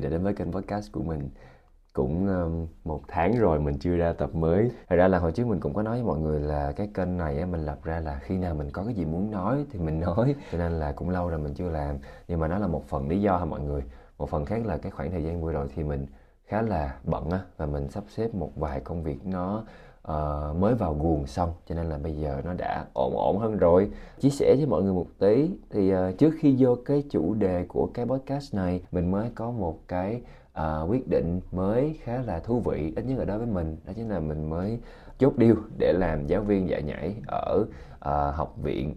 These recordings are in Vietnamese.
người đã đến với kênh podcast của mình cũng um, một tháng rồi mình chưa ra tập mới. Thật ra là hồi trước mình cũng có nói với mọi người là cái kênh này ấy, mình lập ra là khi nào mình có cái gì muốn nói thì mình nói. Cho nên là cũng lâu rồi mình chưa làm. Nhưng mà nó là một phần lý do ha mọi người? Một phần khác là cái khoảng thời gian vừa rồi thì mình khá là bận á và mình sắp xếp một vài công việc nó uh, mới vào guồng xong. Cho nên là bây giờ nó đã ổn ổn hơn rồi. Chia sẻ với mọi người một tí thì uh, trước khi vô cái chủ đề của cái podcast này mình mới có một cái uh, quyết định mới khá là thú vị ít nhất là đối với mình. Đó chính là mình mới chốt điêu để làm giáo viên dạy nhảy ở uh, học viện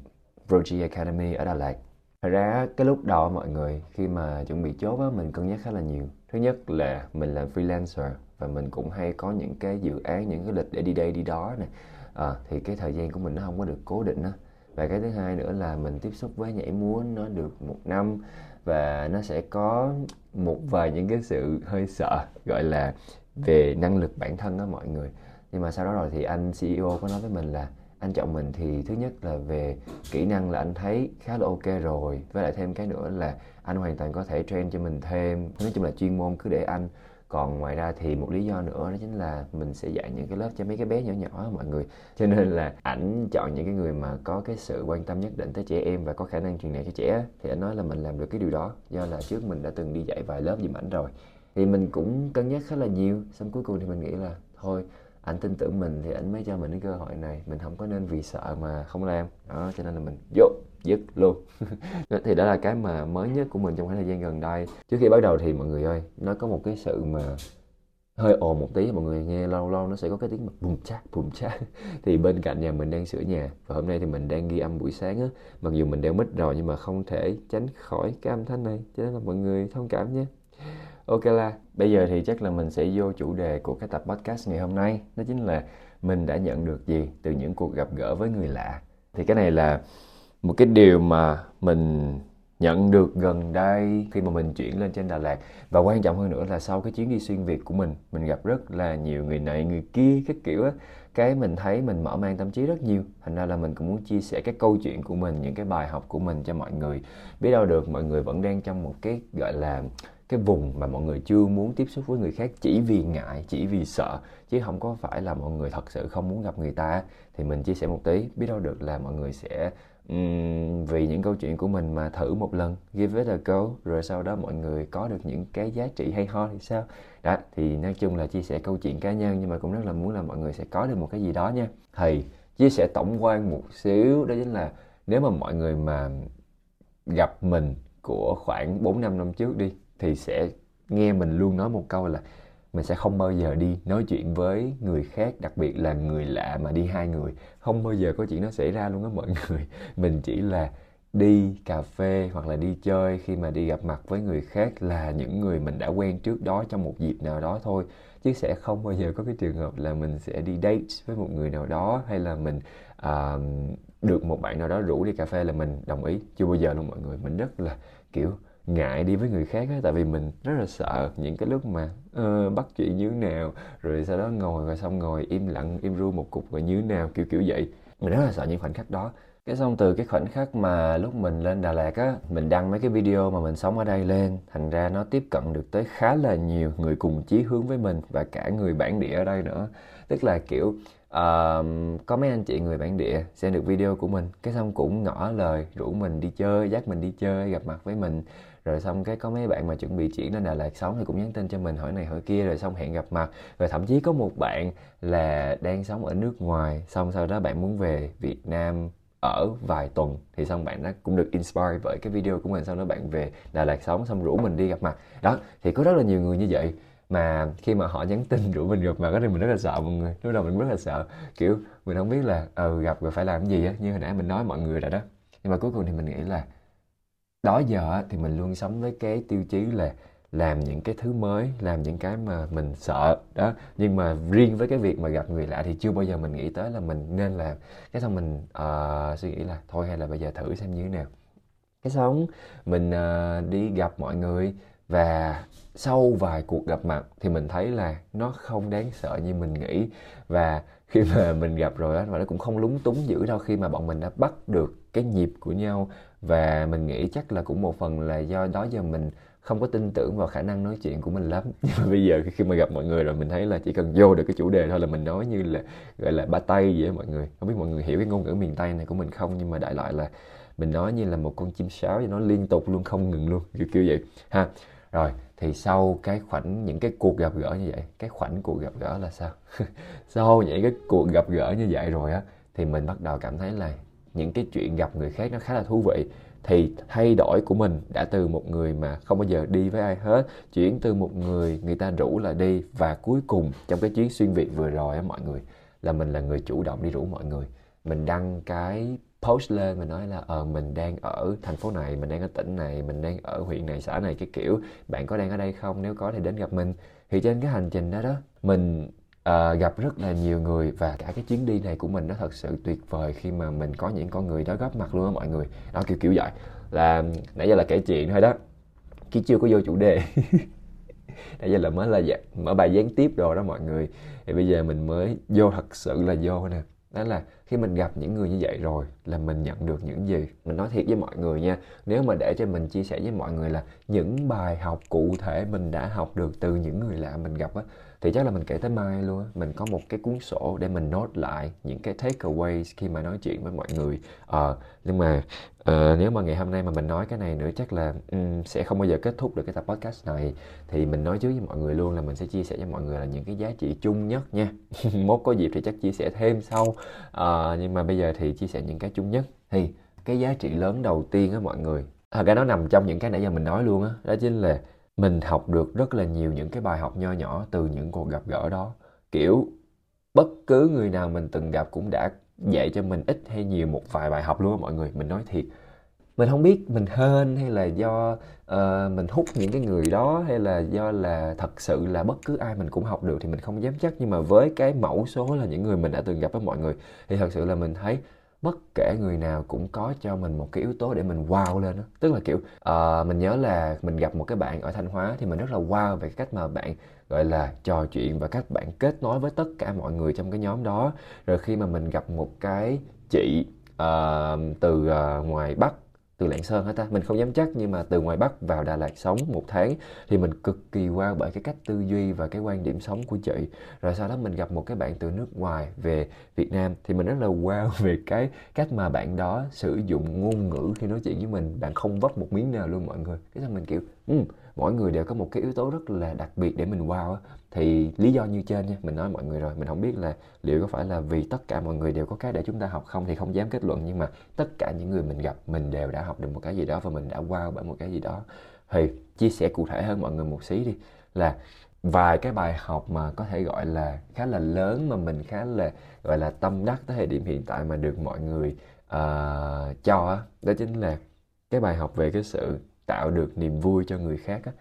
Roji Academy ở Đà Lạt. Thật ra cái lúc đầu mọi người khi mà chuẩn bị chốt á, mình cân nhắc khá là nhiều. Thứ nhất là mình làm freelancer và mình cũng hay có những cái dự án, những cái lịch để đi đây đi đó này. À, ờ, thì cái thời gian của mình nó không có được cố định đó. Và cái thứ hai nữa là mình tiếp xúc với nhảy múa nó được một năm và nó sẽ có một vài những cái sự hơi sợ gọi là về năng lực bản thân đó mọi người. Nhưng mà sau đó rồi thì anh CEO có nói với mình là anh chọn mình thì thứ nhất là về kỹ năng là anh thấy khá là ok rồi với lại thêm cái nữa là anh hoàn toàn có thể train cho mình thêm nói chung là chuyên môn cứ để anh còn ngoài ra thì một lý do nữa đó chính là mình sẽ dạy những cái lớp cho mấy cái bé nhỏ nhỏ mọi người. Cho nên là ảnh chọn những cái người mà có cái sự quan tâm nhất định tới trẻ em và có khả năng truyền đạt cho trẻ thì anh nói là mình làm được cái điều đó, do là trước mình đã từng đi dạy vài lớp giùm ảnh rồi. Thì mình cũng cân nhắc khá là nhiều, xong cuối cùng thì mình nghĩ là thôi anh tin tưởng mình thì anh mới cho mình cái cơ hội này. Mình không có nên vì sợ mà không làm. Đó, cho nên là mình vô, dứt, luôn. Thì đó là cái mà mới nhất của mình trong khoảng thời gian gần đây. Trước khi bắt đầu thì mọi người ơi, nó có một cái sự mà hơi ồn một tí mọi người nghe, lâu lâu nó sẽ có cái tiếng mà bùm chát bùm chát. Thì bên cạnh nhà mình đang sửa nhà và hôm nay thì mình đang ghi âm buổi sáng á. Mặc dù mình đeo mít rồi nhưng mà không thể tránh khỏi cái âm thanh này. Cho nên là mọi người thông cảm nhé Ok là bây giờ thì chắc là mình sẽ vô chủ đề của cái tập podcast ngày hôm nay. Đó chính là mình đã nhận được gì từ những cuộc gặp gỡ với người lạ. Thì cái này là một cái điều mà mình nhận được gần đây khi mà mình chuyển lên trên Đà Lạt. Và quan trọng hơn nữa là sau cái chuyến đi xuyên Việt của mình mình gặp rất là nhiều người này, người kia, các kiểu á. Cái mình thấy mình mở mang tâm trí rất nhiều. Thành ra là mình cũng muốn chia sẻ cái câu chuyện của mình, những cái bài học của mình cho mọi người. Biết đâu được mọi người vẫn đang trong một cái, gọi là cái vùng mà mọi người chưa muốn tiếp xúc với người khác chỉ vì ngại chỉ vì sợ chứ không có phải là mọi người thật sự không muốn gặp người ta thì mình chia sẻ một tí biết đâu được là mọi người sẽ um, vì những câu chuyện của mình mà thử một lần give it a go rồi sau đó mọi người có được những cái giá trị hay ho thì sao? Đó thì nói chung là chia sẻ câu chuyện cá nhân nhưng mà cũng rất là muốn là mọi người sẽ có được một cái gì đó nha. Thì chia sẻ tổng quan một xíu đó chính là nếu mà mọi người mà gặp mình của khoảng 4 năm năm trước đi thì sẽ nghe mình luôn nói một câu là mình sẽ không bao giờ đi nói chuyện với người khác đặc biệt là người lạ mà đi hai người. Không bao giờ có chuyện nó xảy ra luôn á mọi người. Mình chỉ là đi cà phê hoặc là đi chơi khi mà đi gặp mặt với người khác là những người mình đã quen trước đó trong một dịp nào đó thôi. Chứ sẽ không bao giờ có cái trường hợp là mình sẽ đi date với một người nào đó hay là mình uh, được một bạn nào đó rủ đi cà phê là mình đồng ý. Chưa bao giờ luôn mọi người. Mình rất là kiểu ngại đi với người khác á tại vì mình rất là sợ những cái lúc mà uh, bắt chuyện như thế nào rồi sau đó ngồi và xong ngồi im lặng im ru một cục rồi như thế nào kiểu kiểu vậy. Mình rất là sợ những khoảnh khắc đó. Cái xong từ cái khoảnh khắc mà lúc mình lên Đà Lạt á mình đăng mấy cái video mà mình sống ở đây lên thành ra nó tiếp cận được tới khá là nhiều người cùng chí hướng với mình và cả người bản địa ở đây nữa. Tức là kiểu uh, có mấy anh chị người bản địa xem được video của mình cái xong cũng ngỏ lời rủ mình đi chơi dắt mình đi chơi gặp mặt với mình rồi xong cái có mấy bạn mà chuẩn bị chuyển lên Đà Lạt sống thì cũng nhắn tin cho mình hỏi này hỏi kia, rồi xong hẹn gặp mặt. Rồi thậm chí có một bạn là đang sống ở nước ngoài, xong sau đó bạn muốn về Việt Nam ở vài tuần, thì xong bạn nó cũng được inspire bởi cái video của mình xong đó bạn về Đà Lạt sống, xong rủ mình đi gặp mặt. Đó, thì có rất là nhiều người như vậy. Mà khi mà họ nhắn tin rủ mình gặp mặt thì mình rất là sợ mọi người. Lúc đầu mình rất là sợ. Kiểu, mình không biết là ờ gặp rồi phải làm cái gì á, như hồi nãy mình nói mọi người rồi đó. Nhưng mà cuối cùng thì mình nghĩ là đó giờ thì mình luôn sống với cái tiêu chí là làm những cái thứ mới làm những cái mà mình sợ. Đó nhưng mà riêng với cái việc mà gặp người lạ thì chưa bao giờ mình nghĩ tới là mình nên làm. Cái xong mình uh, suy nghĩ là thôi hay là bây giờ thử xem như thế nào. Cái xong mình uh, đi gặp mọi người và sau vài cuộc gặp mặt thì mình thấy là nó không đáng sợ như mình nghĩ. Và khi mà mình gặp rồi á, và nó cũng không lúng túng dữ đâu khi mà bọn mình đã bắt được cái nhịp của nhau. Và mình nghĩ chắc là cũng một phần là do đó giờ mình không có tin tưởng vào khả năng nói chuyện của mình lắm. Nhưng mà bây giờ khi mà gặp mọi người rồi mình thấy là chỉ cần vô được cái chủ đề thôi là mình nói như là, gọi là, ba tay vậy mọi người. Không biết mọi người hiểu cái ngôn ngữ miền tây này của mình không, nhưng mà đại loại là mình nói như là một con chim sáo và nó liên tục luôn không ngừng luôn, kiểu kiểu vậy, ha. Rồi, thì sau cái khoảnh, những cái cuộc gặp gỡ như vậy, cái khoảnh cuộc gặp gỡ là sao? Sau những cái cuộc gặp gỡ như vậy rồi á, thì mình bắt đầu cảm thấy là những cái chuyện gặp người khác nó khá là thú vị. Thì thay đổi của mình đã từ một người mà không bao giờ đi với ai hết, chuyển từ một người người ta rủ là đi. Và cuối cùng, trong cái chuyến xuyên việt vừa rồi á mọi người, là mình là người chủ động đi rủ mọi người. Mình đăng cái post lên mình nói là ờ mình đang ở thành phố này mình đang ở tỉnh này mình đang ở huyện này xã này cái kiểu. Bạn có đang ở đây không? Nếu có thì đến gặp mình. Thì trên cái hành trình đó đó mình uh, gặp rất là nhiều người và cả cái chuyến đi này của mình nó thật sự tuyệt vời khi mà mình có những con người đó góp mặt luôn á mọi người. Đó kiểu kiểu vậy. Là nãy giờ là kể chuyện thôi đó. Chứ chưa có vô chủ đề nãy giờ là mới là dạ, mở bài gián tiếp rồi đó mọi người. Thì bây giờ mình mới vô thật sự là vô nè. Đó là khi mình gặp những người như vậy rồi là mình nhận được những gì? Mình nói thiệt với mọi người nha, nếu mà để cho mình chia sẻ với mọi người là những bài học cụ thể mình đã học được từ những người lạ mình gặp á thì chắc là mình kể tới mai luôn á. Mình có một cái cuốn sổ để mình note lại những cái takeaways khi mà nói chuyện với mọi người. Ờ à, nhưng mà uh, nếu mà ngày hôm nay mà mình nói cái này nữa chắc là um, sẽ không bao giờ kết thúc được cái tập podcast này. Thì mình nói trước với mọi người luôn là mình sẽ chia sẻ cho mọi người là những cái giá trị chung nhất nha. Mốt có dịp thì chắc chia sẻ thêm sau. Uh, nhưng mà bây giờ thì chia sẻ những cái chung nhất. Thì cái giá trị lớn đầu tiên á mọi người. Thật ra nó nằm trong những cái nãy giờ mình nói luôn á. Đó, đó chính là mình học được rất là nhiều những cái bài học nho nhỏ từ những cuộc gặp gỡ đó. Kiểu bất cứ người nào mình từng gặp cũng đã dạy cho mình ít hay nhiều một vài bài học luôn mọi người mình nói thiệt. Mình không biết mình hên hay là do uh, mình hút những cái người đó hay là do là thật sự là bất cứ ai mình cũng học được thì mình không dám chắc. Nhưng mà với cái mẫu số là những người mình đã từng gặp với mọi người thì thật sự là mình thấy bất kể người nào cũng có cho mình một cái yếu tố để mình wow lên đó. tức là kiểu uh, mình nhớ là mình gặp một cái bạn ở thanh hóa thì mình rất là wow về cái cách mà bạn gọi là trò chuyện và cách bạn kết nối với tất cả mọi người trong cái nhóm đó rồi khi mà mình gặp một cái chị uh, từ uh, ngoài bắc từ Lạng Sơn hả ta? Mình không dám chắc nhưng mà từ ngoài Bắc vào Đà Lạt sống một tháng thì mình cực kỳ wow bởi cái cách tư duy và cái quan điểm sống của chị. Rồi sau đó mình gặp một cái bạn từ nước ngoài về Việt Nam thì mình rất là wow về cái cách mà bạn đó sử dụng ngôn ngữ khi nói chuyện với mình. Bạn không vấp một miếng nào luôn mọi người. Cái sao mình kiểu um, mỗi người đều có một cái yếu tố rất là đặc biệt để mình wow thì lý do như trên nha mình nói mọi người rồi mình không biết là liệu có phải là vì tất cả mọi người đều có cái để chúng ta học không thì không dám kết luận nhưng mà tất cả những người mình gặp mình đều đã học được một cái gì đó và mình đã wow bởi một cái gì đó. Thì chia sẻ cụ thể hơn mọi người một xí đi là vài cái bài học mà có thể gọi là khá là lớn mà mình khá là gọi là tâm đắc tới thời điểm hiện tại mà được mọi người uh, cho đó chính là cái bài học về cái sự tạo được niềm vui cho người khác á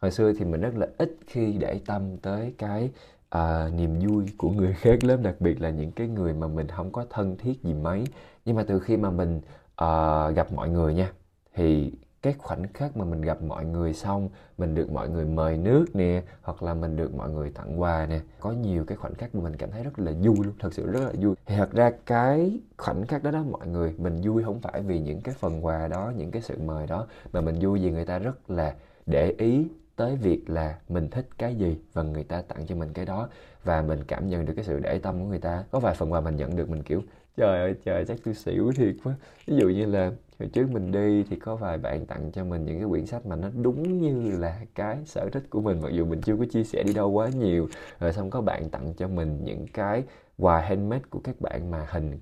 hồi xưa thì mình rất là ít khi để tâm tới cái à, niềm vui của người khác lắm đặc biệt là những cái người mà mình không có thân thiết gì mấy. Nhưng mà từ khi mà mình à, gặp mọi người nha thì cái khoảnh khắc mà mình gặp mọi người xong mình được mọi người mời nước nè hoặc là mình được mọi người tặng quà nè có nhiều cái khoảnh khắc mà mình cảm thấy rất là vui luôn thật sự rất là vui. Thì thật ra cái khoảnh khắc đó đó mọi người mình vui không phải vì những cái phần quà đó những cái sự mời đó mà mình vui vì người ta rất là để ý tới việc là mình thích cái gì và người ta tặng cho mình cái đó và mình cảm nhận được cái sự để tâm của người ta. Có vài phần quà mình nhận được mình kiểu, trời ơi, trời, chắc tôi xỉu thiệt quá. Ví dụ như là hồi trước mình đi thì có vài bạn tặng cho mình những cái quyển sách mà nó đúng như là cái sở thích của mình, mặc dù mình chưa có chia sẻ đi đâu quá nhiều. Rồi xong có bạn tặng cho mình những cái quà handmade của các bạn mà hình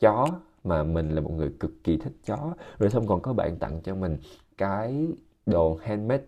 chó, mà mình là một người cực kỳ thích chó. Rồi xong còn có bạn tặng cho mình cái đồ handmade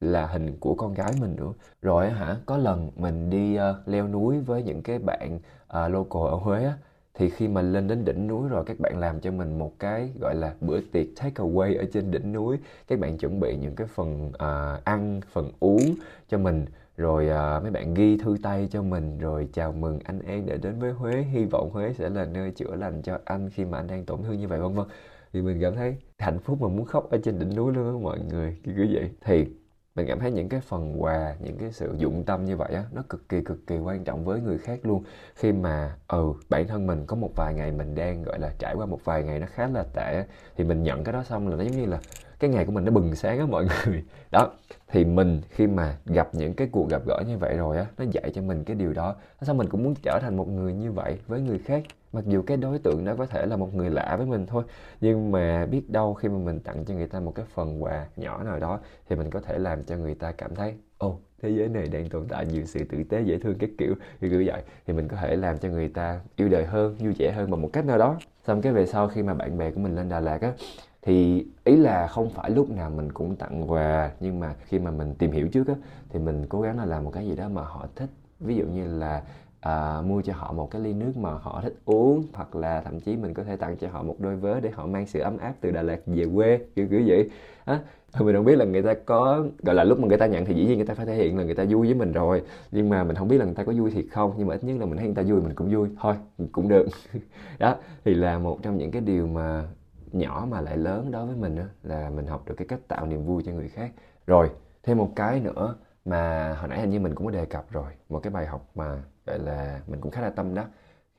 là hình của con gái mình nữa. Rồi hả có lần mình đi uh, leo núi với những cái bạn uh, local ở Huế á thì khi mà lên đến đỉnh núi rồi các bạn làm cho mình một cái gọi là bữa tiệc take away ở trên đỉnh núi. Các bạn chuẩn bị những cái phần uh, ăn phần uống cho mình rồi uh, mấy bạn ghi thư tay cho mình rồi chào mừng anh An đã đến với Huế. Hy vọng Huế sẽ là nơi chữa lành cho anh khi mà anh đang tổn thương như vậy vân vân. Thì mình cảm thấy hạnh phúc mà muốn khóc ở trên đỉnh núi luôn á mọi người kiểu như vậy. Thì mình cảm thấy những cái phần quà, những cái sự dụng tâm như vậy á, nó cực kỳ cực kỳ quan trọng với người khác luôn. Khi mà ừ bản thân mình có một vài ngày mình đang, gọi là, trải qua một vài ngày nó khá là tệ thì mình nhận cái đó xong là nó giống như là cái ngày của mình nó bừng sáng á mọi người. Đó, thì mình khi mà gặp những cái cuộc gặp gỡ như vậy rồi á, nó dạy cho mình cái điều đó. Sao mình cũng muốn trở thành một người như vậy với người khác mặc dù cái đối tượng đó có thể là một người lạ với mình thôi nhưng mà biết đâu khi mà mình tặng cho người ta một cái phần quà nhỏ nào đó thì mình có thể làm cho người ta cảm thấy ồ oh, thế giới này đang tồn tại nhiều sự tử tế dễ thương cái kiểu. Như kiểu vậy. Thì mình có thể làm cho người ta yêu đời hơn vui vẻ hơn bằng một cách nào đó. Xong cái về sau khi mà bạn bè của mình lên Đà Lạt á thì ý là không phải lúc nào mình cũng tặng quà nhưng mà khi mà mình tìm hiểu trước á thì mình cố gắng là làm một cái gì đó mà họ thích. Ví dụ như là à, mua cho họ một cái ly nước mà họ thích uống hoặc là thậm chí mình có thể tặng cho họ một đôi vớ để họ mang sự ấm áp từ Đà Lạt về quê kiểu kiểu vậy. Á mình không biết là người ta có gọi là lúc mà người ta nhận thì dĩ nhiên người ta phải thể hiện là người ta vui với mình rồi. Nhưng mà mình không biết là người ta có vui thiệt không nhưng mà ít nhất là mình thấy người ta vui mình cũng vui. Thôi cũng được. Đó thì là một trong những cái điều mà nhỏ mà lại lớn đối với mình đó, là mình học được cái cách tạo niềm vui cho người khác. Rồi thêm một cái nữa mà hồi nãy hình như mình cũng có đề cập rồi một cái bài học mà gọi là mình cũng khá là tâm đó.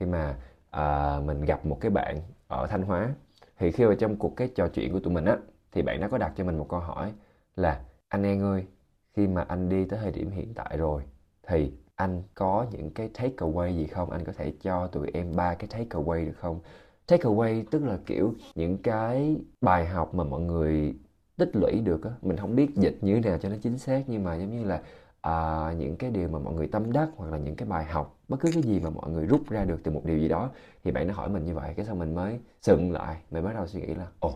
Khi mà uh, mình gặp một cái bạn ở thanh hóa thì khi mà trong cuộc cái trò chuyện của tụi mình á thì bạn đã có đặt cho mình một câu hỏi là anh em ơi khi mà anh đi tới thời điểm hiện tại rồi thì anh có những cái take away gì không? Anh có thể cho tụi em ba cái take away được không? Take away tức là kiểu những cái bài học mà mọi người tích lũy được á mình không biết dịch như thế nào cho nó chính xác nhưng mà giống như là à, những cái điều mà mọi người tâm đắc hoặc là những cái bài học bất cứ cái gì mà mọi người rút ra được từ một điều gì đó thì bạn nó hỏi mình như vậy cái sau mình mới sừng lại mình bắt đầu suy nghĩ là ồ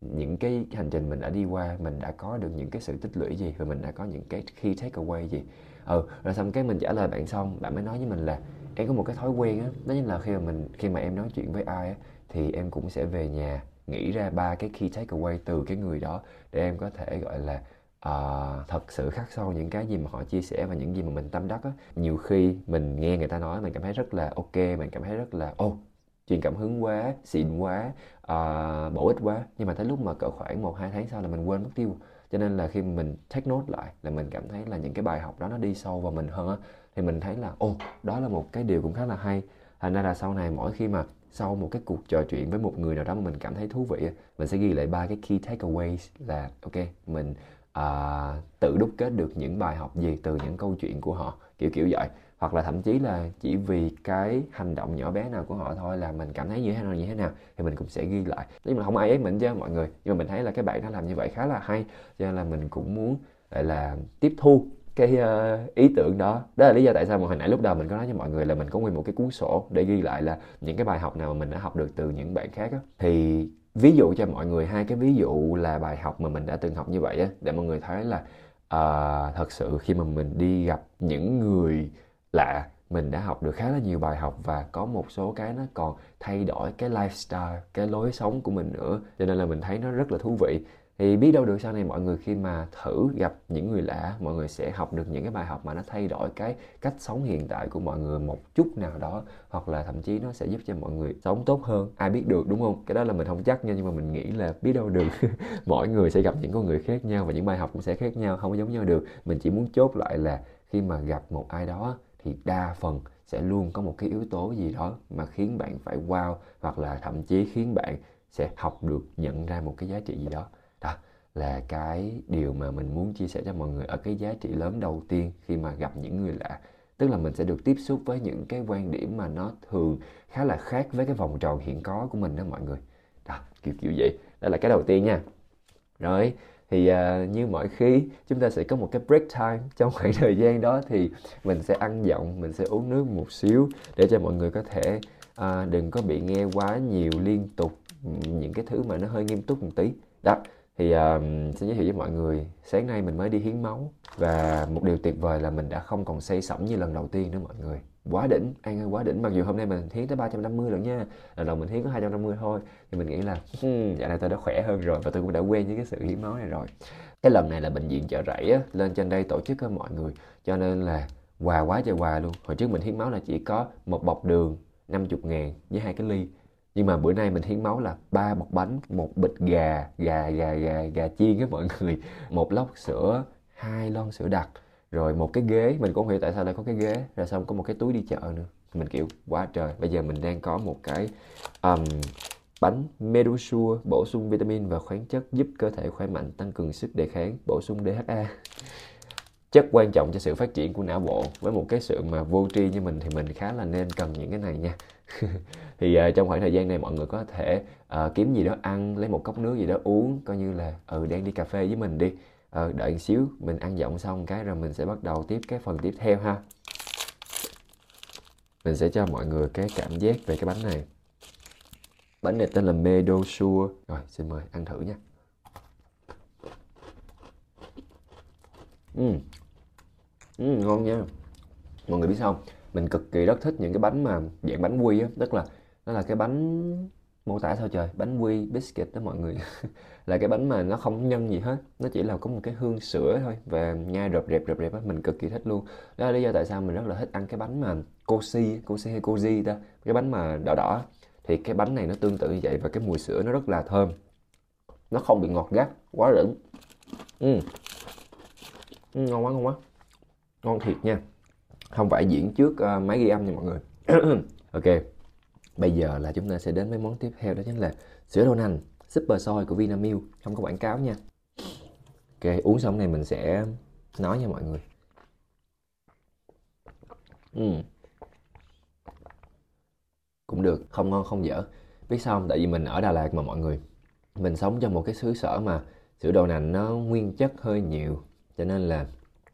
những cái hành trình mình đã đi qua mình đã có được những cái sự tích lũy gì và mình đã có những cái khi take away gì? Ừ rồi xong cái mình trả lời bạn xong bạn mới nói với mình là em có một cái thói quen á đó chính là khi mà mình khi mà em nói chuyện với ai á thì em cũng sẽ về nhà nghĩ ra ba cái key takeaway từ cái người đó để em có thể gọi là uh, thật sự khắc sâu những cái gì mà họ chia sẻ và những gì mà mình tâm đắc á. Nhiều khi mình nghe người ta nói mình cảm thấy rất là ok mình cảm thấy rất là ô oh, truyền cảm hứng quá xịn quá uh, bổ ích quá. Nhưng mà tới lúc mà cỡ khoảng một hai tháng sau là mình quên mất tiêu. Cho nên là khi mình take note lại là mình cảm thấy là những cái bài học đó nó đi sâu vào mình hơn á. Thì mình thấy là ô đó là một cái điều cũng khá là hay. Thành ra là sau này mỗi khi mà sau một cái cuộc trò chuyện với một người nào đó mà mình cảm thấy thú vị mình sẽ ghi lại ba cái key takeaways là ok mình à, tự đúc kết được những bài học gì từ những câu chuyện của họ kiểu kiểu vậy. Hoặc là thậm chí là chỉ vì cái hành động nhỏ bé nào của họ thôi là mình cảm thấy như thế nào như thế nào thì mình cũng sẽ ghi lại. Nhưng mà không ai ép mình chứ mọi người. Nhưng mà mình thấy là cái bạn đã làm như vậy khá là hay cho nên là mình cũng muốn lại là tiếp thu cái uh, ý tưởng đó. Đó là lý do tại sao mà hồi nãy lúc đầu mình có nói với mọi người là mình có nguyên một cái cuốn sổ để ghi lại là những cái bài học nào mà mình đã học được từ những bạn khác á. Thì ví dụ cho mọi người hai cái ví dụ là bài học mà mình đã từng học như vậy á để mọi người thấy là uh, thật sự khi mà mình đi gặp những người lạ mình đã học được khá là nhiều bài học và có một số cái nó còn thay đổi cái lifestyle cái lối sống của mình nữa. Cho nên là mình thấy nó rất là thú vị thì biết đâu được sau này mọi người khi mà thử gặp những người lạ, mọi người sẽ học được những cái bài học mà nó thay đổi cái cách sống hiện tại của mọi người một chút nào đó, hoặc là thậm chí nó sẽ giúp cho mọi người sống tốt hơn. Ai biết được, đúng không? Cái đó là mình không chắc nha, nhưng mà mình nghĩ là biết đâu được. Mỗi người sẽ gặp những con người khác nhau và những bài học cũng sẽ khác nhau, không có giống nhau được. Mình chỉ muốn chốt lại là khi mà gặp một ai đó thì đa phần sẽ luôn có một cái yếu tố gì đó mà khiến bạn phải wow, hoặc là thậm chí khiến bạn sẽ học được nhận ra một cái giá trị gì đó. đó là cái điều mà mình muốn chia sẻ cho mọi người ở cái giá trị lớn đầu tiên khi mà gặp những người lạ. Tức là mình sẽ được tiếp xúc với những cái quan điểm mà nó thường khá là khác với cái vòng tròn hiện có của mình đó mọi người. Đó kiểu kiểu vậy. Đó là cái đầu tiên nha. Rồi thì uh, như mọi khi chúng ta sẽ có một cái break time trong khoảng thời gian đó thì mình sẽ ăn giọng mình sẽ uống nước một xíu để cho mọi người có thể uh, đừng có bị nghe quá nhiều liên tục ừ, những cái thứ mà nó hơi nghiêm túc một tí. Đó thì uh, xin giới thiệu với mọi người sáng nay mình mới đi hiến máu và một điều tuyệt vời là mình đã không còn say sẩm như lần đầu tiên nữa mọi người. Quá đỉnh an ơi quá đỉnh. Mặc dù hôm nay mình hiến tới 350 lần nha lần đầu mình hiến có 250 thôi. Thì mình nghĩ là hmm, dạo này tôi đã khỏe hơn rồi và tôi cũng đã quen với cái sự hiến máu này rồi. Cái lần này là bệnh viện chợ rẫy á, lên trên đây tổ chức cho mọi người. Cho nên là quà quá trời quà luôn. Hồi trước mình hiến máu là chỉ có một bọc đường 50 ngàn với hai cái ly nhưng mà bữa nay mình hiến máu là ba bọc bánh một bịch gà gà gà gà gà chiên với mọi người một lốc sữa hai lon sữa đặc rồi một cái ghế. Mình cũng không hiểu tại sao lại có cái ghế. Rồi xong có một cái túi đi chợ nữa. Mình kiểu quá trời. Bây giờ mình đang có một cái um, bánh Medusure bổ sung vitamin và khoáng chất giúp cơ thể khỏe mạnh tăng cường sức đề kháng bổ sung DHA chất quan trọng cho sự phát triển của não bộ. Với một cái sự mà vô tri như mình thì mình khá là nên cần những cái này nha. Thì uh, trong khoảng thời gian này mọi người có thể uh, kiếm gì đó ăn lấy một cốc nước gì đó uống coi như là ừ đang đi cà phê với mình đi. Uh, đợi một xíu mình ăn giọng xong cái rồi mình sẽ bắt đầu tiếp cái phần tiếp theo ha. Mình sẽ cho mọi người cái cảm giác về cái bánh này. Bánh này tên là medo Sure rồi xin mời ăn thử nha. Ừ ừ ngon nha. Mọi người biết sao không? Mình cực kỳ rất thích những cái bánh mà dạng bánh quy á, tức là nó là cái bánh mô tả sao trời? Bánh quy, biscuit đó mọi người. Là cái bánh mà nó không nhân gì hết. Nó chỉ là có một cái hương sữa thôi và nhai rập rẹp rập rẹp á, mình cực kỳ thích luôn. Đó là lý do tại sao mình rất là thích ăn cái bánh mà cosi cosi hay cozy ta. Cái bánh mà đỏ đỏ thì cái bánh này nó tương tự như vậy và cái mùi sữa nó rất là thơm. Nó không bị ngọt gắt, quá rửng ừ. ừ ngon quá ngon quá ngon thiệt nha. Không phải diễn trước uh, máy ghi âm nha mọi người. Ok. Bây giờ là chúng ta sẽ đến với món tiếp theo đó chính là sữa đậu nành super soy của Vinamilk. Không có quảng cáo nha. Ok uống xong này mình sẽ nói nha mọi người. Ừ. cũng được không ngon không dở. Biết sao không? Tại vì mình ở Đà Lạt mà mọi người. Mình sống trong một cái xứ sở mà sữa đậu nành nó nguyên chất hơi nhiều. Cho nên là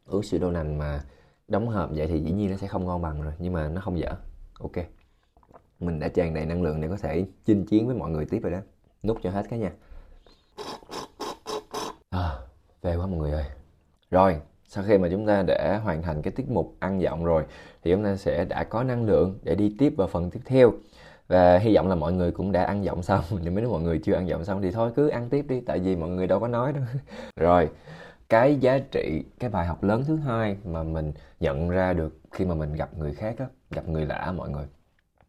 uống sữa đậu nành mà đóng hộp vậy thì dĩ nhiên nó sẽ không ngon bằng rồi nhưng mà nó không dở. Ok. Mình đã tràn đầy năng lượng để có thể chinh chiến với mọi người tiếp rồi đó. Nút cho hết cái nha. À, về quá mọi người ơi. Rồi sau khi mà chúng ta đã hoàn thành cái tiết mục ăn giọng rồi thì chúng ta sẽ đã có năng lượng để đi tiếp vào phần tiếp theo. Và hy vọng là mọi người cũng đã ăn giọng xong. Nếu mấy mọi người chưa ăn giọng xong thì thôi cứ ăn tiếp đi tại vì mọi người đâu có nói đâu. Rồi cái giá trị cái bài học lớn thứ hai mà mình nhận ra được khi mà mình gặp người khác á gặp người lạ mọi người.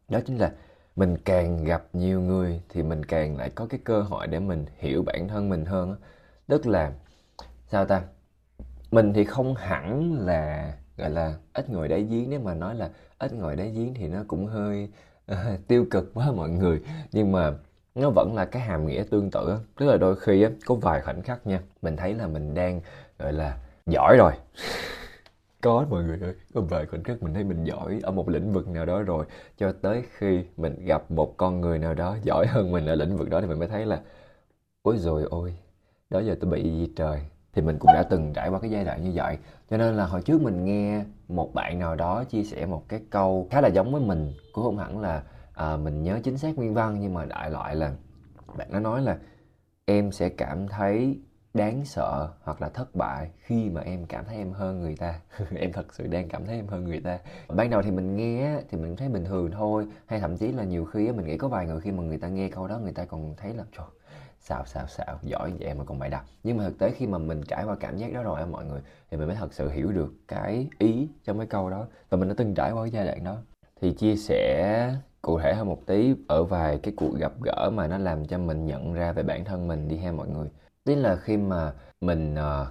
Đó chính là mình càng gặp nhiều người thì mình càng lại có cái cơ hội để mình hiểu bản thân mình hơn tức là sao ta? Mình thì không hẳn là gọi là ít ngồi đáy giếng nếu mà nói là ít ngồi đáy giếng thì nó cũng hơi uh, tiêu cực quá mọi người. Nhưng mà nó vẫn là cái hàm nghĩa tương tự tức là đôi khi á, có vài khoảnh khắc nha mình thấy là mình đang gọi là giỏi rồi. Có mọi người ơi. Có vài khoảnh khắc mình thấy mình giỏi ở một lĩnh vực nào đó rồi cho tới khi mình gặp một con người nào đó giỏi hơn mình ở lĩnh vực đó thì mình mới thấy là ôi rồi ôi đó giờ tôi bị gì trời? Thì mình cũng đã từng trải qua cái giai đoạn như vậy. Cho nên là hồi trước mình nghe một bạn nào đó chia sẻ một cái câu khá là giống với mình cũng không hẳn là à, mình nhớ chính xác nguyên văn nhưng mà đại loại là bạn nó nói là em sẽ cảm thấy đáng sợ hoặc là thất bại khi mà em cảm thấy em hơn người ta. Em thật sự đang cảm thấy em hơn người ta. Ban đầu thì mình nghe thì mình thấy bình thường thôi. Hay thậm chí là nhiều khi mình nghĩ có vài người khi mà người ta nghe câu đó người ta còn thấy là trời xạo xạo xạo giỏi vậy mà còn bày đặt. Nhưng mà thực tế khi mà mình trải qua cảm giác đó rồi mọi người thì mình mới thật sự hiểu được cái ý trong cái câu đó. Và mình đã từng trải qua cái giai đoạn đó thì chia sẻ cụ thể hơn một tí ở vài cái cuộc gặp gỡ mà nó làm cho mình nhận ra về bản thân mình đi ha mọi người. Tức là khi mà mình uh,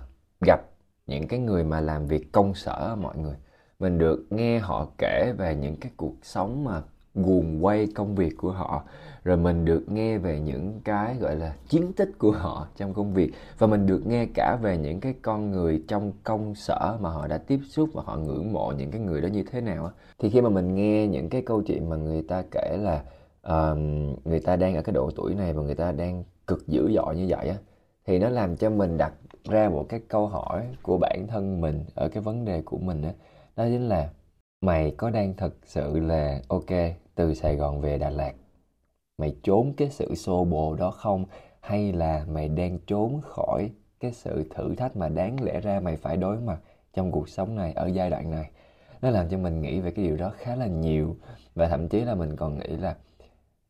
gặp những cái người mà làm việc công sở mọi người mình được nghe họ kể về những cái cuộc sống mà guồng quay công việc của họ. Rồi mình được nghe về những cái gọi là chiến tích của họ trong công việc. Và mình được nghe cả về những cái con người trong công sở mà họ đã tiếp xúc và họ ngưỡng mộ những cái người đó như thế nào thì khi mà mình nghe những cái câu chuyện mà người ta kể là uh, người ta đang ở cái độ tuổi này và người ta đang cực dữ dội như vậy á thì nó làm cho mình đặt ra một cái câu hỏi của bản thân mình ở cái vấn đề của mình đó, đó chính là mày có đang thật sự là ok từ Sài Gòn về Đà Lạt. Mày trốn cái sự xô bồ đó không? Hay là mày đang trốn khỏi cái sự thử thách mà đáng lẽ ra mày phải đối mặt trong cuộc sống này, ở giai đoạn này? Nó làm cho mình nghĩ về cái điều đó khá là nhiều. Và thậm chí là mình còn nghĩ là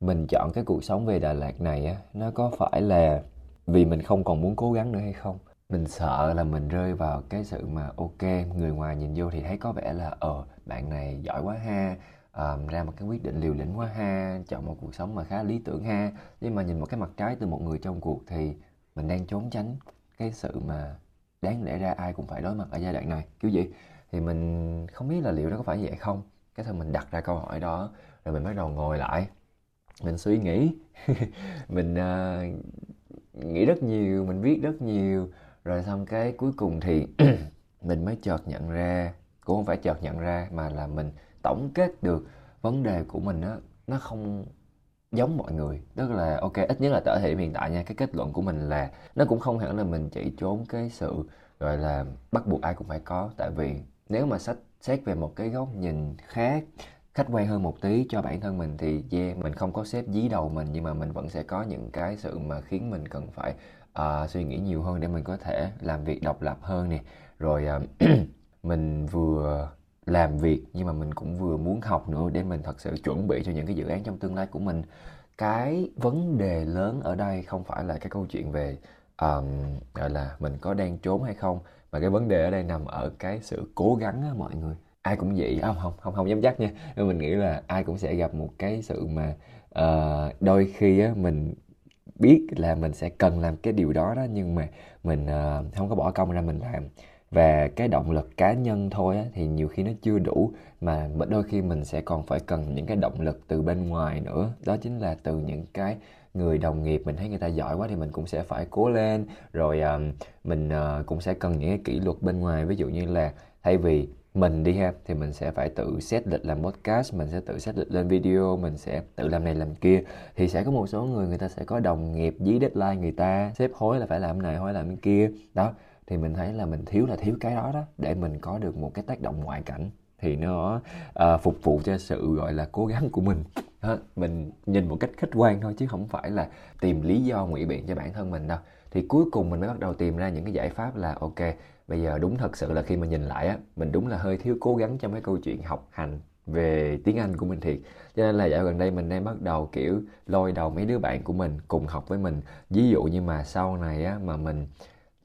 mình chọn cái cuộc sống về Đà Lạt này á, nó có phải là vì mình không còn muốn cố gắng nữa hay không? Mình sợ là mình rơi vào cái sự mà, ok, người ngoài nhìn vô thì thấy có vẻ là ờ bạn này giỏi quá ha um, ra một cái quyết định liều lĩnh quá ha chọn một cuộc sống mà khá lý tưởng ha. Nhưng mà nhìn một cái mặt trái từ một người trong cuộc thì mình đang trốn tránh cái sự mà đáng lẽ ra ai cũng phải đối mặt ở giai đoạn này. Kiểu gì? Thì mình không biết là liệu nó có phải vậy không? Cái thôi mình đặt ra câu hỏi đó rồi mình bắt đầu ngồi lại. Mình suy nghĩ. Mình uh, nghĩ rất nhiều mình viết rất nhiều. Rồi xong cái cuối cùng thì mình mới chợt nhận ra cũng không phải chợt nhận ra mà là mình tổng kết được vấn đề của mình á nó không giống mọi người. Tức là ok ít nhất là tại thời điểm hiện tại nha cái kết luận của mình là nó cũng không hẳn là mình chỉ trốn cái sự gọi là bắt buộc ai cũng phải có. Tại vì nếu mà sách xét về một cái góc nhìn khác khách quan hơn một tí cho bản thân mình thì yeah, mình không có xếp dí đầu mình nhưng mà mình vẫn sẽ có những cái sự mà khiến mình cần phải uh, suy nghĩ nhiều hơn để mình có thể làm việc độc lập hơn nè. Rồi uh, mình vừa làm việc nhưng mà mình cũng vừa muốn học nữa để mình thật sự chuẩn bị cho những cái dự án trong tương lai của mình. Cái vấn đề lớn ở đây không phải là cái câu chuyện về um, gọi là mình có đang trốn hay không mà cái vấn đề ở đây nằm ở cái sự cố gắng á mọi người. Ai cũng vậy không không không không dám chắc nha. Nhưng mình nghĩ là ai cũng sẽ gặp một cái sự mà uh, đôi khi á mình biết là mình sẽ cần làm cái điều đó đó nhưng mà mình uh, không có bỏ công ra mình làm và cái động lực cá nhân thôi á, thì nhiều khi nó chưa đủ mà đôi khi mình sẽ còn phải cần những cái động lực từ bên ngoài nữa. Đó chính là từ những cái người đồng nghiệp mình thấy người ta giỏi quá thì mình cũng sẽ phải cố lên. Rồi uh, mình uh, cũng sẽ cần những cái kỷ luật bên ngoài. Ví dụ như là thay vì mình đi ha thì mình sẽ phải tự xét lịch làm podcast mình sẽ tự xét lịch lên video mình sẽ tự làm này làm kia. Thì sẽ có một số người người ta sẽ có đồng nghiệp dí deadline người ta xếp hối là phải làm này hối làm cái kia. Đó thì mình thấy là mình thiếu là thiếu cái đó đó để mình có được một cái tác động ngoại cảnh thì nó uh, phục vụ cho sự gọi là cố gắng của mình. Đó, mình nhìn một cách khách quan thôi chứ không phải là tìm lý do ngụy biện cho bản thân mình đâu. Thì cuối cùng mình mới bắt đầu tìm ra những cái giải pháp là ok bây giờ đúng thật sự là khi mà nhìn lại á mình đúng là hơi thiếu cố gắng trong cái câu chuyện học hành về tiếng Anh của mình thiệt. Cho nên là dạo gần đây mình đang bắt đầu kiểu lôi đầu mấy đứa bạn của mình cùng học với mình. Ví dụ như mà sau này á mà mình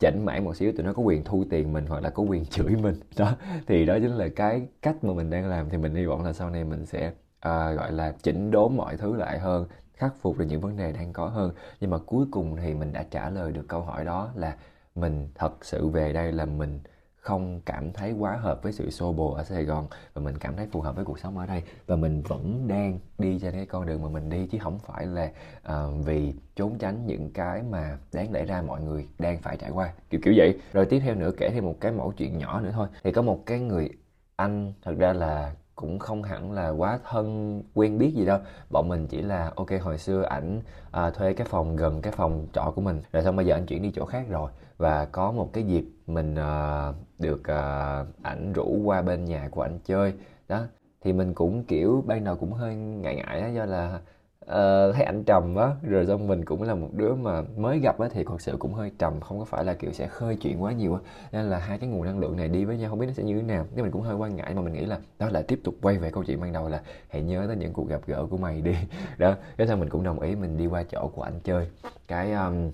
chỉnh mãi một xíu tụi nó có quyền thu tiền mình hoặc là có quyền chửi mình. Đó thì đó chính là cái cách mà mình đang làm. Thì mình hy vọng là sau này mình sẽ uh, gọi là chỉnh đốn mọi thứ lại hơn khắc phục được những vấn đề đang có hơn. Nhưng mà cuối cùng thì mình đã trả lời được câu hỏi đó là mình thật sự về đây là mình không cảm thấy quá hợp với sự xô bồ ở Sài Gòn và mình cảm thấy phù hợp với cuộc sống ở đây. Và mình vẫn đang đi trên cái con đường mà mình đi chứ không phải là uh, vì trốn tránh những cái mà đáng lẽ ra mọi người đang phải trải qua. Kiểu kiểu vậy. Rồi tiếp theo nữa kể thêm một cái mẫu chuyện nhỏ nữa thôi. Thì có một cái người anh thật ra là cũng không hẳn là quá thân quen biết gì đâu. Bọn mình chỉ là ok hồi xưa ảnh à, thuê cái phòng gần cái phòng trọ của mình. Rồi xong bây giờ anh chuyển đi chỗ khác rồi. Và có một cái dịp mình uh, được uh, ảnh rủ qua bên nhà của anh chơi. Đó thì mình cũng kiểu ban đầu cũng hơi ngại ngại đó do là uh, thấy ảnh trầm á rồi xong mình cũng là một đứa mà mới gặp á thì thật sự cũng hơi trầm không có phải là kiểu sẽ khơi chuyện quá nhiều á. Nên là hai cái nguồn năng lượng này đi với nhau không biết nó sẽ như thế nào. Nhưng mình cũng hơi quan ngại mà mình nghĩ là đó là tiếp tục quay về câu chuyện ban đầu là hãy nhớ tới những cuộc gặp gỡ của mày đi. Đó cái sao mình cũng đồng ý mình đi qua chỗ của anh chơi. Cái um,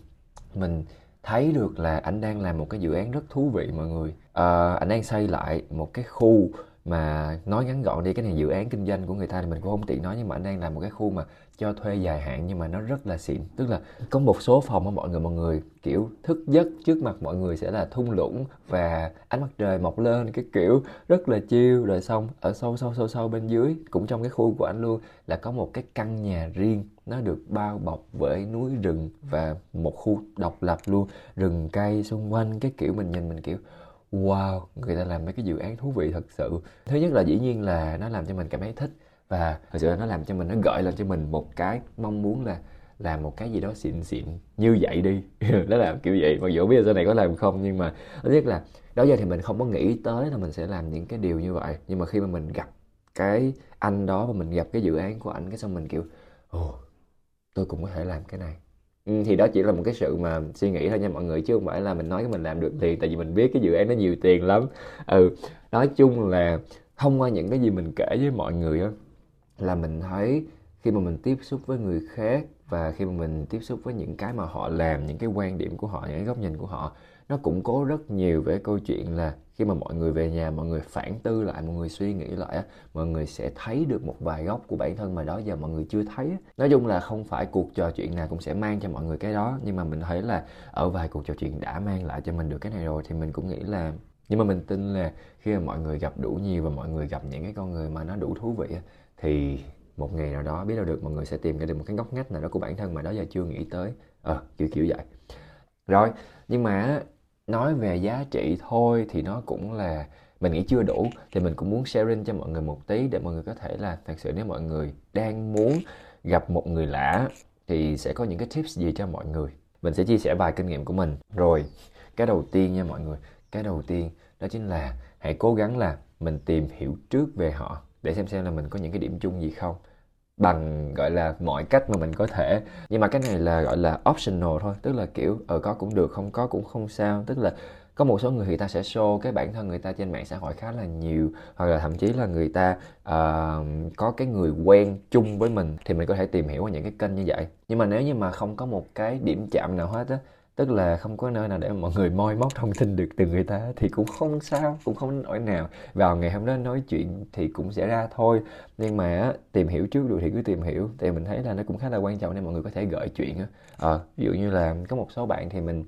mình thấy được là anh đang làm một cái dự án rất thú vị mọi người. À, anh đang xây lại một cái khu mà nói ngắn gọn đi cái này dự án kinh doanh của người ta thì mình cũng không tiện nói nhưng mà anh đang làm một cái khu mà cho thuê dài hạn nhưng mà nó rất là xịn. Tức là có một số phòng mà mọi người mọi người kiểu thức giấc trước mặt mọi người sẽ là thung lũng và ánh mặt trời mọc lên cái kiểu rất là chiêu rồi xong ở sâu sâu sâu sâu bên dưới cũng trong cái khu của anh luôn là có một cái căn nhà riêng nó được bao bọc bởi núi rừng và một khu độc lập luôn. Rừng cây xung quanh cái kiểu mình nhìn mình kiểu, wow, người ta làm mấy cái dự án thú vị thật sự. Thứ nhất là dĩ nhiên là nó làm cho mình cảm thấy thích và thật sự là nó làm cho mình, nó gợi lên cho mình một cái mong muốn là làm một cái gì đó xịn xịn như vậy đi. Nó làm kiểu vậy. Mặc dù biết là sau này có làm không, nhưng mà thứ nhất là đó giờ thì mình không có nghĩ tới là mình sẽ làm những cái điều như vậy. Nhưng mà khi mà mình gặp cái anh đó và mình gặp cái dự án của anh cái xong mình kiểu, ồ tôi cũng có thể làm cái này. Ừ, thì đó chỉ là một cái sự mà suy nghĩ thôi nha mọi người chứ không phải là mình nói cái mình làm được tiền tại vì mình biết cái dự án nó nhiều tiền lắm. Ừ nói chung là thông qua những cái gì mình kể với mọi người á là mình thấy khi mà mình tiếp xúc với người khác và khi mà mình tiếp xúc với những cái mà họ làm những cái quan điểm của họ những cái góc nhìn của họ nó củng cố rất nhiều về câu chuyện là khi mà mọi người về nhà mọi người phản tư lại mọi người suy nghĩ lại á mọi người sẽ thấy được một vài góc của bản thân mà đó giờ mọi người chưa thấy nói chung là không phải cuộc trò chuyện nào cũng sẽ mang cho mọi người cái đó nhưng mà mình thấy là ở vài cuộc trò chuyện đã mang lại cho mình được cái này rồi thì mình cũng nghĩ là nhưng mà mình tin là khi mà mọi người gặp đủ nhiều và mọi người gặp những cái con người mà nó đủ thú vị thì một ngày nào đó biết đâu được mọi người sẽ tìm ra được một cái ngóc ngách nào đó của bản thân mà đó giờ chưa nghĩ tới. Ờ à, kiểu kiểu vậy. Rồi nhưng mà nói về giá trị thôi thì nó cũng là, mình nghĩ chưa đủ. Thì mình cũng muốn sharing cho mọi người một tí để mọi người có thể là thật sự nếu mọi người đang muốn gặp một người lạ thì sẽ có những cái tips gì cho mọi người. Mình sẽ chia sẻ vài kinh nghiệm của mình. Rồi, cái đầu tiên nha mọi người. Cái đầu tiên đó chính là hãy cố gắng là mình tìm hiểu trước về họ để xem xem là mình có những cái điểm chung gì không bằng gọi là mọi cách mà mình có thể. Nhưng mà cái này là gọi là optional thôi tức là kiểu ở có cũng được không có cũng không sao. Tức là có một số người thì ta sẽ show cái bản thân người ta trên mạng xã hội khá là nhiều hoặc là thậm chí là người ta uh, có cái người quen chung với mình thì mình có thể tìm hiểu qua những cái kênh như vậy. Nhưng mà nếu như mà không có một cái điểm chạm nào hết á tức là không có nơi nào để mọi người moi móc thông tin được từ người ta thì cũng không sao, cũng không nổi nào. Vào ngày hôm đó nói chuyện thì cũng sẽ ra thôi. Nhưng mà tìm hiểu trước được thì cứ tìm hiểu. Thì mình thấy là nó cũng khá là quan trọng nên mọi người có thể gợi chuyện á. Ờ, ví dụ như là có một số bạn thì mình,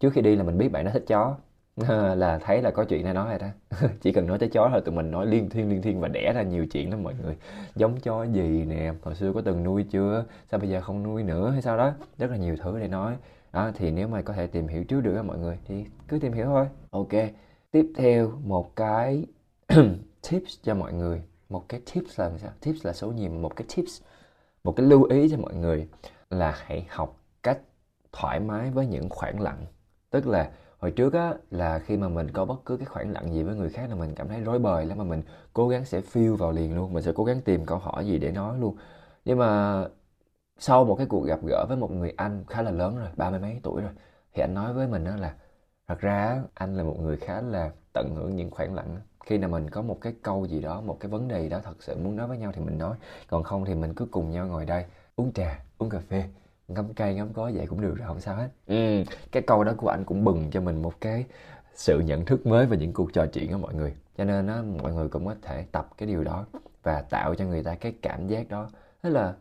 trước khi đi là mình biết bạn nó thích chó. Là thấy là có chuyện này nói rồi đó. Chỉ cần nói tới chó thôi, tụi mình nói liên thiên liên thiên và đẻ ra nhiều chuyện lắm mọi người. Giống chó gì nè, hồi xưa có từng nuôi chưa? Sao bây giờ không nuôi nữa hay sao đó? Rất là nhiều thứ để nói đó, thì nếu mà có thể tìm hiểu trước được mọi người, thì cứ tìm hiểu thôi. Ok, tiếp theo một cái tips cho mọi người. Một cái tips là sao? Tips là số nhiều, một cái tips, một cái lưu ý cho mọi người là hãy học cách thoải mái với những khoảng lặng. Tức là hồi trước á, là khi mà mình có bất cứ cái khoảng lặng gì với người khác là mình cảm thấy rối bời lắm, mà mình cố gắng sẽ phiêu vào liền luôn, mình sẽ cố gắng tìm câu hỏi gì để nói luôn. Nhưng mà sau một cái cuộc gặp gỡ với một người anh khá là lớn rồi ba mươi mấy tuổi rồi thì anh nói với mình đó là thật ra anh là một người khá là tận hưởng những khoảng lặng khi nào mình có một cái câu gì đó một cái vấn đề gì đó thật sự muốn nói với nhau thì mình nói còn không thì mình cứ cùng nhau ngồi đây uống trà uống cà phê ngắm cây ngắm có vậy cũng được rồi không sao hết. Ừ, cái câu đó của anh cũng bừng cho mình một cái sự nhận thức mới về những cuộc trò chuyện của mọi người. Cho nên á mọi người cũng có thể tập cái điều đó và tạo cho người ta cái cảm giác đó. Tức là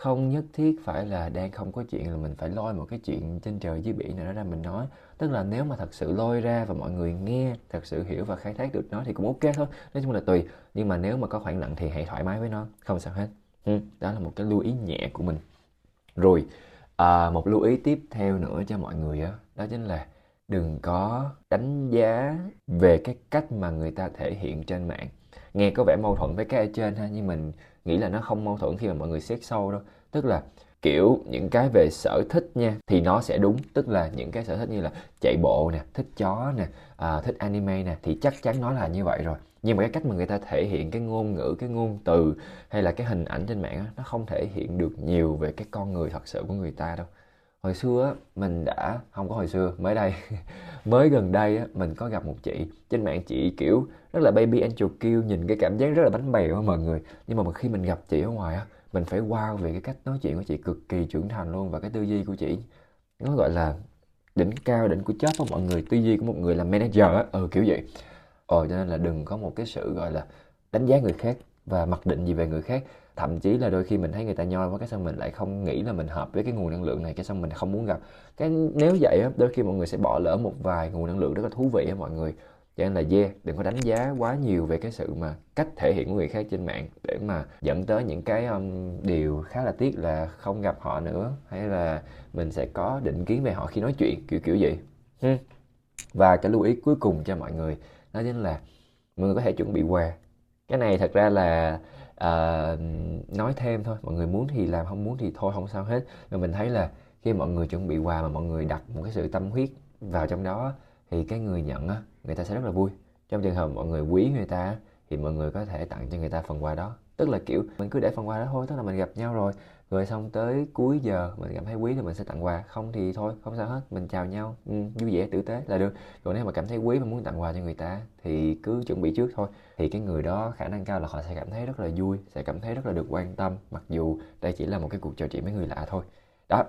không nhất thiết phải là đang không có chuyện là mình phải lôi một cái chuyện trên trời dưới biển nào đó ra mình nói. Tức là nếu mà thật sự lôi ra và mọi người nghe thật sự hiểu và khai thác được nó thì cũng ok thôi. Nói chung là tùy nhưng mà nếu mà có khoảng lặng thì hãy thoải mái với nó không sao hết. Ừ, đó là một cái lưu ý nhẹ của mình. Rồi à, một lưu ý tiếp theo nữa cho mọi người đó, đó chính là đừng có đánh giá về cái cách mà người ta thể hiện trên mạng. Nghe có vẻ mâu thuẫn với cái ở trên ha nhưng mình nghĩ là nó không mâu thuẫn khi mà mọi người xét sâu đâu. Tức là kiểu những cái về sở thích nha thì nó sẽ đúng. Tức là những cái sở thích như là chạy bộ nè thích chó nè à, thích anime nè thì chắc chắn nó là như vậy rồi. Nhưng mà cái cách mà người ta thể hiện cái ngôn ngữ cái ngôn từ hay là cái hình ảnh trên mạng nó không thể hiện được nhiều về cái con người thật sự của người ta đâu. Hồi xưa mình đã không có hồi xưa mới đây mới gần đây á, mình có gặp một chị. Trên mạng chị kiểu rất là baby angel kêu nhìn cái cảm giác rất là bánh bèo á mọi người. Nhưng mà khi mình gặp chị ở ngoài á, mình phải wow về cái cách nói chuyện của chị cực kỳ trưởng thành luôn và cái tư duy của chị. Nó gọi là đỉnh cao, đỉnh của chóp của mọi người. Tư duy của một người làm manager á ừ kiểu vậy. Ờ cho nên là đừng có một cái sự gọi là đánh giá người khác và mặc định gì về người khác. Thậm chí là đôi khi mình thấy người ta nhoi quá cái xong mình lại không nghĩ là mình hợp với cái nguồn năng lượng này, cái xong mình không muốn gặp. Cái, nếu vậy á, đôi khi mọi người sẽ bỏ lỡ một vài nguồn năng lượng rất là thú vị á mọi người cho nên là yeah đừng có đánh giá quá nhiều về cái sự mà cách thể hiện của người khác trên mạng để mà dẫn tới những cái um, điều khá là tiếc là không gặp họ nữa hay là mình sẽ có định kiến về họ khi nói chuyện kiểu kiểu gì hmm. và cái lưu ý cuối cùng cho mọi người đó chính là mọi người có thể chuẩn bị quà cái này thật ra là uh, nói thêm thôi mọi người muốn thì làm không muốn thì thôi không sao hết. Mà mình thấy là khi mọi người chuẩn bị quà mà mọi người đặt một cái sự tâm huyết vào trong đó thì cái người nhận á người ta sẽ rất là vui. Trong trường hợp mọi người quý người ta thì mọi người có thể tặng cho người ta phần quà đó. Tức là kiểu mình cứ để phần quà đó thôi tức là mình gặp nhau rồi. Rồi xong tới cuối giờ mình cảm thấy quý thì mình sẽ tặng quà. Không thì thôi không sao hết mình chào nhau. Ừ, vui vẻ tử tế là được. Còn nếu mà cảm thấy quý và muốn tặng quà cho người ta thì cứ chuẩn bị trước thôi. Thì cái người đó khả năng cao là họ sẽ cảm thấy rất là vui sẽ cảm thấy rất là được quan tâm mặc dù đây chỉ là một cái cuộc trò chuyện với người lạ thôi. Đó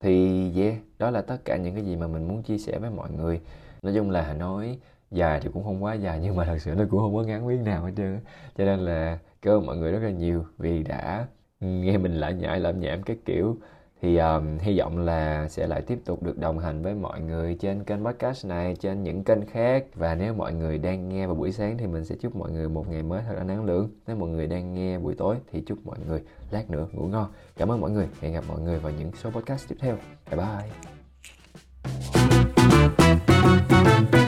thì yeah đó là tất cả những cái gì mà mình muốn chia sẻ với mọi người nói chung là nói dài thì cũng không quá dài nhưng mà thật sự nó cũng không có ngắn miếng nào hết trơn cho nên là cảm ơn mọi người rất là nhiều vì đã nghe mình lại nhại lẩm nhảm cái kiểu. Thì um, hy vọng là sẽ lại tiếp tục được đồng hành với mọi người trên kênh podcast này trên những kênh khác. Và nếu mọi người đang nghe vào buổi sáng thì mình sẽ chúc mọi người một ngày mới thật là năng lượng nếu mọi người đang nghe buổi tối thì chúc mọi người lát nữa ngủ ngon. Cảm ơn mọi người. Hẹn gặp mọi người vào những số podcast tiếp theo. Bye bye. Thank you.